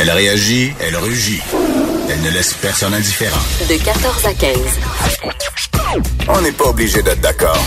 Elle réagit, elle rugit. Elle ne laisse personne indifférent. De 14 à 15. On n'est pas obligé d'être d'accord.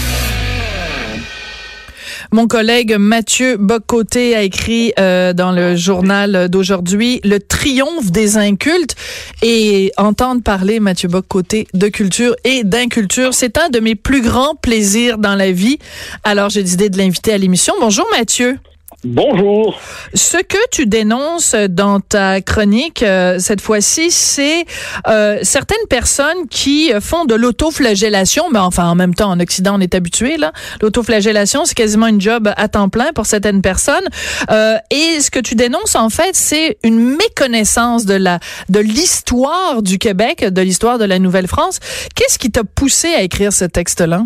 Mon collègue Mathieu Bocoté a écrit euh, dans le journal d'aujourd'hui Le triomphe des incultes et entendre parler Mathieu Bocoté de culture et d'inculture, c'est un de mes plus grands plaisirs dans la vie. Alors j'ai décidé de l'inviter à l'émission. Bonjour Mathieu. Bonjour. Ce que tu dénonces dans ta chronique euh, cette fois-ci, c'est euh, certaines personnes qui font de l'autoflagellation, mais enfin en même temps en Occident on est habitué là. L'autoflagellation, c'est quasiment une job à temps plein pour certaines personnes. Euh, et ce que tu dénonces en fait, c'est une méconnaissance de la de l'histoire du Québec, de l'histoire de la Nouvelle-France. Qu'est-ce qui t'a poussé à écrire ce texte-là?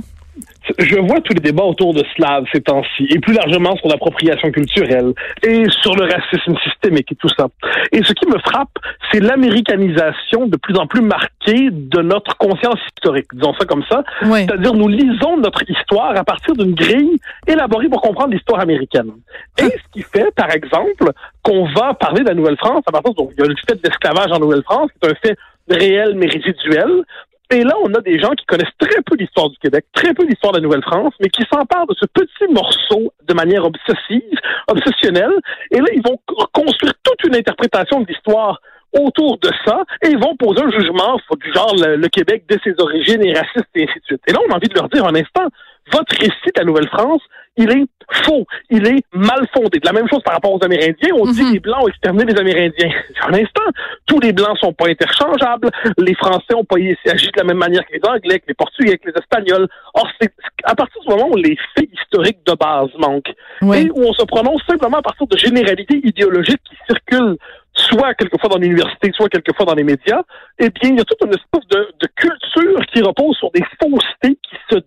Je vois tous les débats autour de Slav ces temps-ci, et plus largement sur l'appropriation culturelle, et sur le racisme systémique et tout ça. Et ce qui me frappe, c'est l'américanisation de plus en plus marquée de notre conscience historique, disons ça comme ça. C'est-à-dire, nous lisons notre histoire à partir d'une grille élaborée pour comprendre l'histoire américaine. Et ce qui fait, par exemple, qu'on va parler de la Nouvelle-France à partir de, il y a le fait de l'esclavage en Nouvelle-France, qui est un fait réel mais résiduel, et là, on a des gens qui connaissent très peu l'histoire du Québec, très peu l'histoire de la Nouvelle-France, mais qui s'emparent de ce petit morceau de manière obsessive, obsessionnelle. Et là, ils vont construire toute une interprétation de l'histoire autour de ça et ils vont poser un jugement du genre le, Québec dès ses origines est raciste et ainsi de suite. Et là, on a envie de leur dire un instant, votre récit de la Nouvelle-France, il est faux, il est mal fondé. De la même chose par rapport aux Amérindiens, on dit que mhm. les Blancs ont exterminé les Amérindiens. Un instant, tous les Blancs sont pas interchangeables, les Français ont pas agi de la même manière que les Anglais, que les Portugais, que les Espagnols. Or, c'est à partir du moment où les faits historiques de base manquent, et où on se prononce simplement à partir de généralités idéologiques qui circulent soit quelquefois dans l'université, soit quelquefois dans les médias, eh bien, il y a toute une espèce de, de culture qui repose sur des faussetés qui se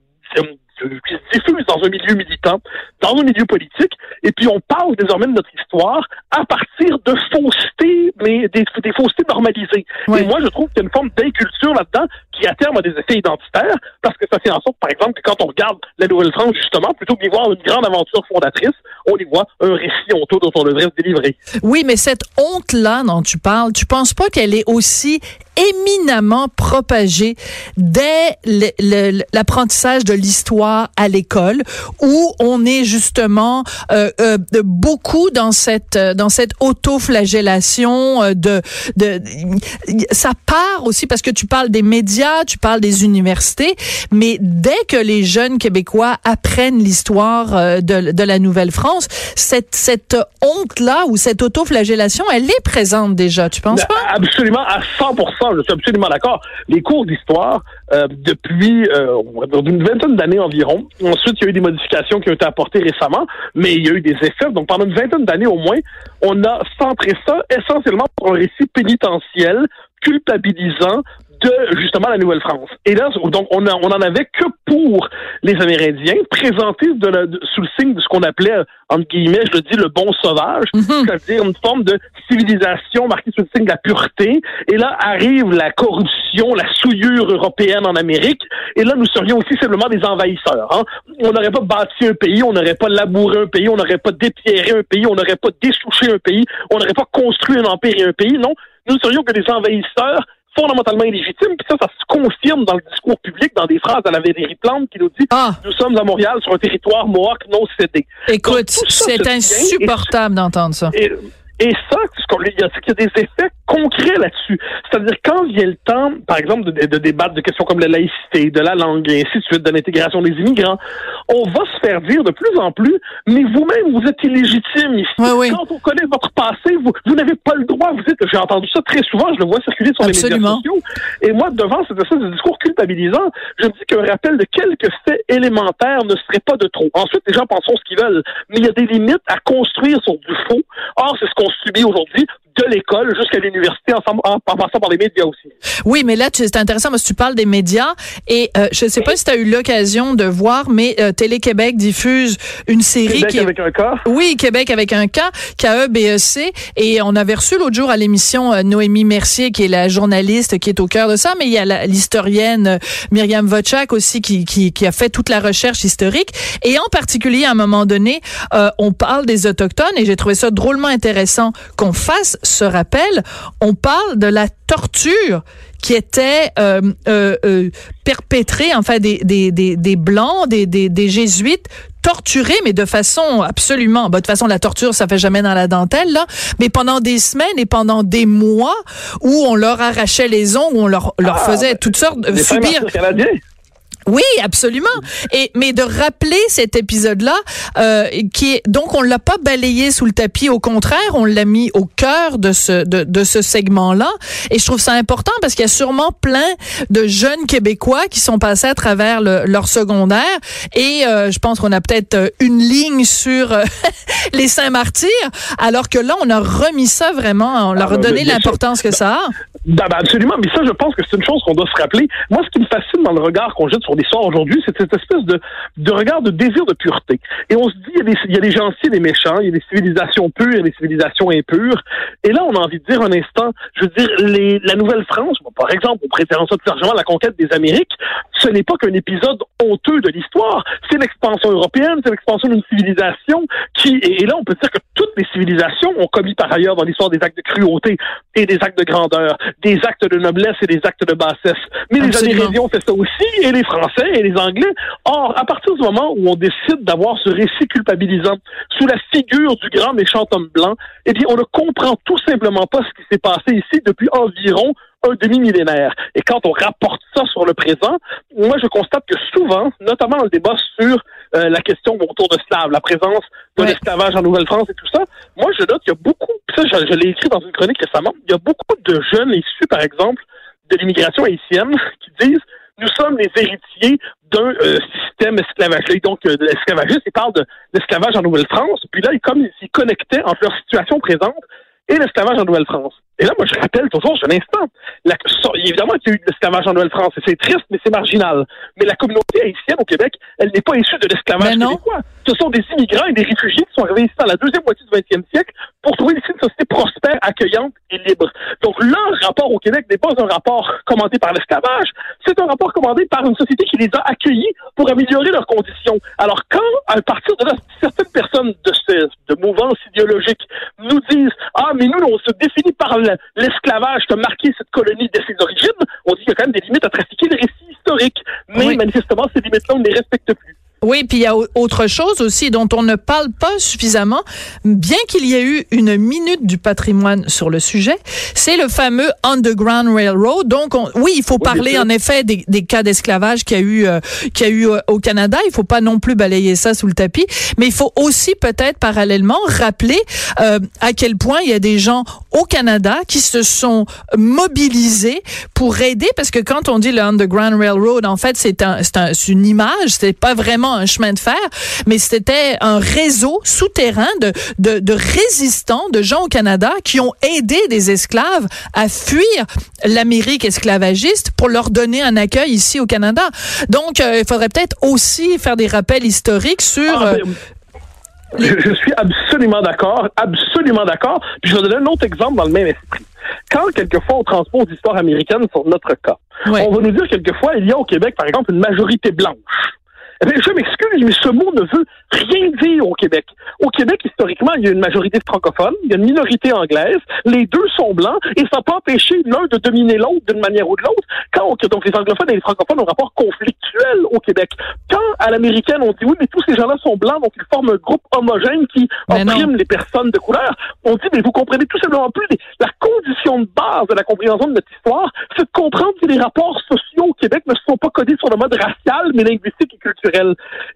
qui se diffuse dans un milieu militant, dans un milieu politique, et puis on parle désormais de notre histoire à partir de faussetés, mais des, des faussetés normalisées. Et moi, je trouve qu'il y a une forme d'inculture là-dedans qui, à terme, a des effets identitaires, parce que ça fait en sorte, par exemple, que quand on regarde la Nouvelle-France, justement, plutôt que d'y voir une grande aventure fondatrice, on y voit un récit honteux dont on devrait se délivrer. Oui, mais cette honte-là dont tu parles, tu penses pas qu'elle est aussi éminemment propagée dès l'apprentissage de l'histoire à l'école, où on est justement euh, euh, beaucoup dans cette dans cette auto-flagellation euh, de de ça part aussi parce que tu parles des médias, tu parles des universités, mais dès que les jeunes québécois apprennent l'histoire de, de la Nouvelle-France, cette cette honte là ou cette auto-flagellation, elle est présente déjà, tu penses pas? Absolument à 100% je suis absolument d'accord. Les cours d'histoire, euh, depuis euh, une vingtaine d'années environ, ensuite, il y a eu des modifications qui ont été apportées récemment, mais il y a eu des effets. Donc, pendant une vingtaine d'années au moins, on a centré ça essentiellement pour un récit pénitentiel, culpabilisant de justement la Nouvelle-France. Et là, donc on, a, on en avait que pour les Amérindiens, présentés de sous le signe de ce qu'on appelait, entre guillemets, je le dis, le bon sauvage, mhm. c'est-à-dire une forme de civilisation marquée sous le signe de la pureté. Et là arrive la corruption, la souillure européenne en Amérique. Et là, nous serions aussi simplement des envahisseurs. Hein. On n'aurait pas bâti un pays, on n'aurait pas labouré un pays, on n'aurait pas dépierré un pays, on n'aurait pas dessouché un pays, on n'aurait pas construit un empire et un pays. Non, nous serions que des envahisseurs fondamentalement illégitime. Puis ça, ça se confirme dans le discours public, dans des phrases à la Valérie Plante qui nous dit ah. Nous sommes à Montréal sur un territoire mohawk non cédé. Écoute, c'est insupportable d'entendre ça. Et ça, il y, a des effets concrets là-dessus. C'est-à-dire, quand vient le temps, par exemple, de, de, débattre de questions comme la laïcité, de la langue, et ainsi de suite, de l'intégration des immigrants, on va se faire dire de plus en plus, mais vous-même, vous êtes illégitime ici. Quand on connaît votre passé, vous, vous n'avez pas le droit. Vous êtes, j'ai entendu ça très souvent, je le vois circuler sur les médias sociaux. Et moi, devant cette espèce de discours culpabilisant, je me dis qu'un rappel de quelques faits élémentaires ne serait pas de trop. Ensuite, les gens penseront ce qu'ils veulent, mais il y a des limites à construire sur du faux. Or, c'est ce qu'on subit aujourd'hui de l'école jusqu'à l'université en, passant par les médias aussi. Oui, mais là, c'est intéressant parce que tu parles des médias et euh, je ne sais pas si tu as eu l'occasion de voir, mais euh, Télé-Québec diffuse une série Québec avec un cas. Oui, Québec avec un cas, KE-BEC. Et on avait reçu l'autre jour à l'émission euh, Noémie Mercier, qui est la journaliste qui est au cœur de ça, mais il y a l'historienne Myriam Vochak aussi qui, qui, qui, a fait toute la recherche historique. Et en particulier, à un moment donné, on parle des Autochtones et j'ai trouvé ça drôlement intéressant qu'on fasse se rappelle, on parle de la torture qui était euh, euh, euh, perpétrée, enfin des, des, des, des blancs, des, des, des jésuites torturés, mais de façon absolument, bah, de toute façon la torture ça fait jamais dans la dentelle là, mais pendant des semaines et pendant des mois où on leur arrachait les ongles, où on leur, leur Ah, faisait toutes sortes subir. canadiens. Oui, absolument. Et mais de rappeler cet épisode-là, euh, qui est donc on l'a pas balayé sous le tapis, au contraire, on l'a mis au cœur de ce de, de ce segment-là. Et je trouve ça important parce qu'il y a sûrement plein de jeunes Québécois qui sont passés à travers le- leur secondaire. Et euh, je pense qu'on a peut-être euh, une ligne sur euh, les Saint-Martyrs, alors que là on a remis ça vraiment, on leur a ben, donné l'importance que ça a. Ben, ben, absolument, mais ça, je pense que c'est une chose qu'on doit se rappeler. Moi, ce qui me fascine dans le regard qu'on jette sur l'histoire aujourd'hui, c'est cette espèce de, de regard de désir de pureté. Et on se dit, il y, a des, il y a des gentils et des méchants, il y a des civilisations pures et des civilisations impures. Et là, on a envie de dire un instant, je veux dire, les, la Nouvelle-France, bon, par exemple, on préfère ça plus largement la conquête des Amériques, ce n'est pas qu'un épisode honteux de l'histoire, c'est l'expansion européenne, c'est l'expansion d'une civilisation qui, et, et là, on peut dire que toutes les civilisations ont commis par ailleurs dans l'histoire des actes de cruauté et des actes de grandeur, des actes de noblesse et des actes de bassesse. Mais Absolument. les Amérindiens ont fait ça aussi, et les Français et les Anglais. Or, à partir du moment où on décide d'avoir ce récit culpabilisant sous la figure du grand méchant homme blanc, eh bien, on ne comprend tout simplement pas ce qui s'est passé ici depuis environ un demi-millénaire. Et quand on rapporte ça sur le présent, moi, je constate que souvent, notamment dans le débat sur euh, la question autour de Slav, la présence de Ouais. l'esclavage en Nouvelle-France et tout ça, moi, je note qu'il y a beaucoup, ça, je, je l'ai écrit dans une chronique récemment, il y a beaucoup de jeunes issus, par exemple, de l'immigration haïtienne qui disent nous sommes les héritiers d'un euh, système esclavagiste. Donc, euh, l'esclavagiste, ils parlent de l'esclavage en Nouvelle-France. Puis là, ils, comme ils connectaient entre leur situation présente et l'esclavage en Nouvelle-France. Et là, moi, je rappelle toujours, j'ai un instant, la, so- évidemment qu'il y a eu de l'esclavage en Nouvelle-France, et c'est triste, mais c'est marginal. Mais la communauté haïtienne au Québec, elle n'est pas issue de l'esclavage québécois. Ce sont des immigrants et des réfugiés qui sont arrivés ici dans la deuxième moitié du 20e siècle pour trouver une accueillante et libre. Donc, leur rapport au Québec n'est pas un rapport commandé par l'esclavage, c'est un rapport commandé par une société qui les a accueillis pour améliorer leurs conditions. Alors, quand, à partir de là, certaines personnes de, ce, de mouvance idéologique nous disent Ah, mais nous, on se définit par le- l'esclavage qui a marqué cette colonie dès ses origines, on dit qu'il y a quand même des limites à trafiquer les récits historiques. Mais Oui. manifestement, ces limites-là, on ne les respecte plus. Oui, puis il y a au- autre chose aussi dont on ne parle pas suffisamment, bien qu'il y ait eu une minute du patrimoine sur le sujet, c'est le fameux Underground Railroad. Donc, on- oui, il faut parler en effet des, des cas d'esclavage qu'il y a eu, euh, qu'il y a eu euh, au Canada. Il faut pas non plus balayer ça sous le tapis, mais il faut aussi peut-être parallèlement rappeler euh, à quel point il y a des gens au Canada qui se sont mobilisés pour aider, parce que quand on dit le Underground Railroad, en fait, c'est un, une image, c'est pas vraiment un chemin de fer, mais c'était un réseau souterrain de, de, de résistants, de gens au Canada qui ont aidé des esclaves à fuir l'Amérique esclavagiste pour leur donner un accueil ici au Canada. Donc, euh, il faudrait peut-être aussi faire des rappels historiques sur... Ah, euh, je, je suis absolument d'accord, absolument d'accord. Puis je vais donner un autre exemple dans le même esprit. Quand quelquefois on transpose l'histoire américaine sur notre cas, on va nous dire quelquefois il y a au Québec, par exemple, une majorité blanche. Eh bien, je m'excuse, mais ce mot ne veut rien dire au Québec. Au Québec, historiquement, il y a une majorité francophone, il y a une minorité anglaise, les deux sont blancs, et ça n'a pas empêché l'un de dominer l'autre d'une manière ou de l'autre. Quand on- donc les anglophones et les francophones ont un rapport conflictuel au Québec. Quand à l'américaine on dit oui, mais tous ces gens-là sont blancs, donc ils forment un groupe homogène qui Mais non. opprime les personnes de couleur, on dit mais vous comprenez tout simplement plus les- la condition de base de la compréhension de notre histoire, c'est de comprendre que les rapports sociaux au Québec ne sont pas codés sur le mode racial, mais linguistique et culturel.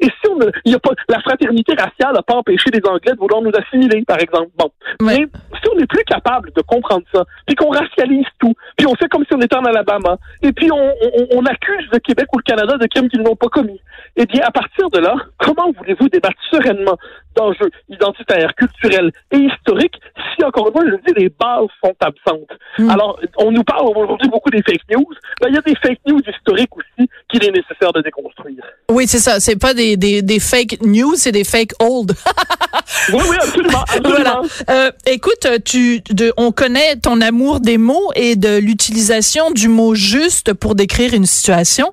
Et si on ne, il y a pas, la fraternité raciale n'a pas empêché les Anglais de vouloir nous assimiler, par exemple. Bon. Ouais. Mais si on n'est plus capable de comprendre ça, puis qu'on racialise tout, puis on fait comme si on était en Alabama, et puis on, on, on accuse le Québec ou le Canada de crimes qu'ils n'ont pas commis, eh bien, à partir de là, comment voulez-vous débattre sereinement d'enjeux identitaires, culturels et historiques si, encore une fois, je le dis, les bases sont absentes? Mm. Alors, on nous parle aujourd'hui beaucoup des fake news. Ben, il y a des fake news historiques aussi qu'il est nécessaire de déconstruire. Oui, c'est ça. C'est pas des, des, des fake news, c'est des fake old. oui, oui, absolument. absolument. Voilà. Euh, écoute, tu, de, on connaît ton amour des mots et de l'utilisation du mot juste pour décrire une situation.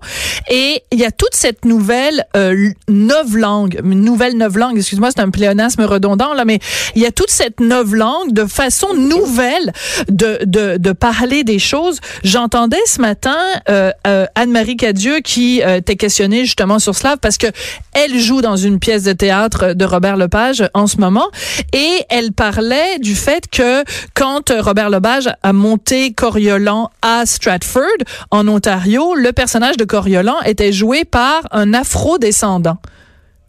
Et il y a toute cette nouvelle euh, langue, une nouvelle langue. excuse-moi, c'est un pléonasme redondant, là, mais il y a toute cette langue de façon nouvelle de, de, de parler des choses. J'entendais ce matin euh, euh, Anne-Marie Cadieux qui euh, t'est questionnée justement sur cela parce que elle joue dans une pièce de théâtre de Robert Lepage en ce moment et elle parlait du fait que quand Robert Lepage a monté Coriolan à Stratford en Ontario, le personnage de Coriolan était joué par un afro-descendant.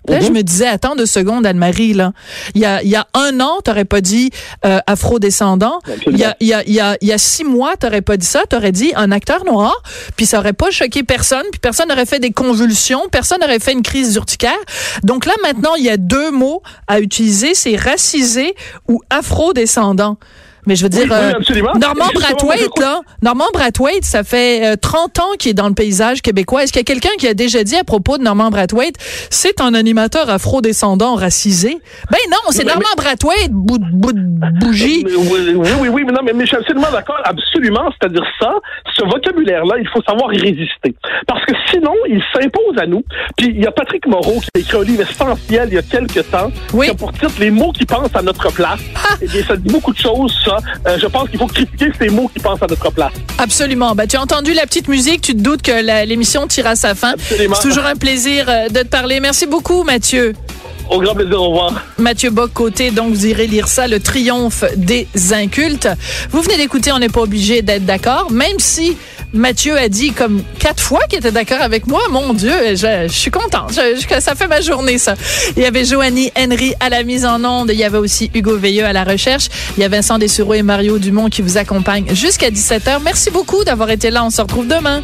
Là, je mhm. me disais, attends deux secondes, Anne-Marie, là. Il y a, il y a un an, t'aurais pas dit euh, afro-descendant. Il y a, il y a, il y a, il y a six mois, t'aurais pas dit ça. T'aurais dit un acteur noir, puis ça aurait pas choqué personne, puis personne n'aurait fait des convulsions, personne n'aurait fait une crise urticaire. Donc là, maintenant, il y a deux mots à utiliser, c'est racisé ou afro-descendant. Mais je veux dire, euh, Normand Brathwaite, là, Normand Brathwaite, ça fait 30 euh, ans qu'il est dans le paysage québécois. Est-ce qu'il y a quelqu'un qui a déjà dit à propos de Normand Brathwaite, c'est un animateur afro-descendant racisé? Ben non, c'est Normand mais... Brathwaite, bout, bout de bougie. Oui, oui, oui, mais non, mais, je suis absolument d'accord, absolument. C'est-à-dire ça, ce vocabulaire-là, il faut savoir y résister. Parce que sinon, il s'impose à nous. Puis il y a Patrick Moreau qui a écrit un livre essentiel il y a quelques temps, oui. qui a pour titre Les mots qui pensent à notre place. Ah. Eh bien, ça dit beaucoup de choses, euh, je pense qu'il faut critiquer ces mots qui pensent à notre place. Absolument. Ben, tu as entendu la petite musique, tu te doutes que l'émission tire à sa fin. C'est toujours un plaisir euh, de te parler. Merci beaucoup, Mathieu. Au grand plaisir, au revoir. Mathieu Bock-Côté, donc vous irez lire ça, Le triomphe des incultes. Vous venez d'écouter, on n'est pas obligé d'être d'accord, même si Mathieu a dit comme quatre fois qu'il était d'accord avec moi. Mon Dieu, je, suis contente. ça fait ma journée, ça. Il y avait Joanie Henry à la mise en onde. Il y avait aussi Hugo Veilleux à la recherche. Il y a Vincent Dessureau et Mario Dumont qui vous accompagnent jusqu'à 17h. Merci beaucoup d'avoir été là. On se retrouve demain.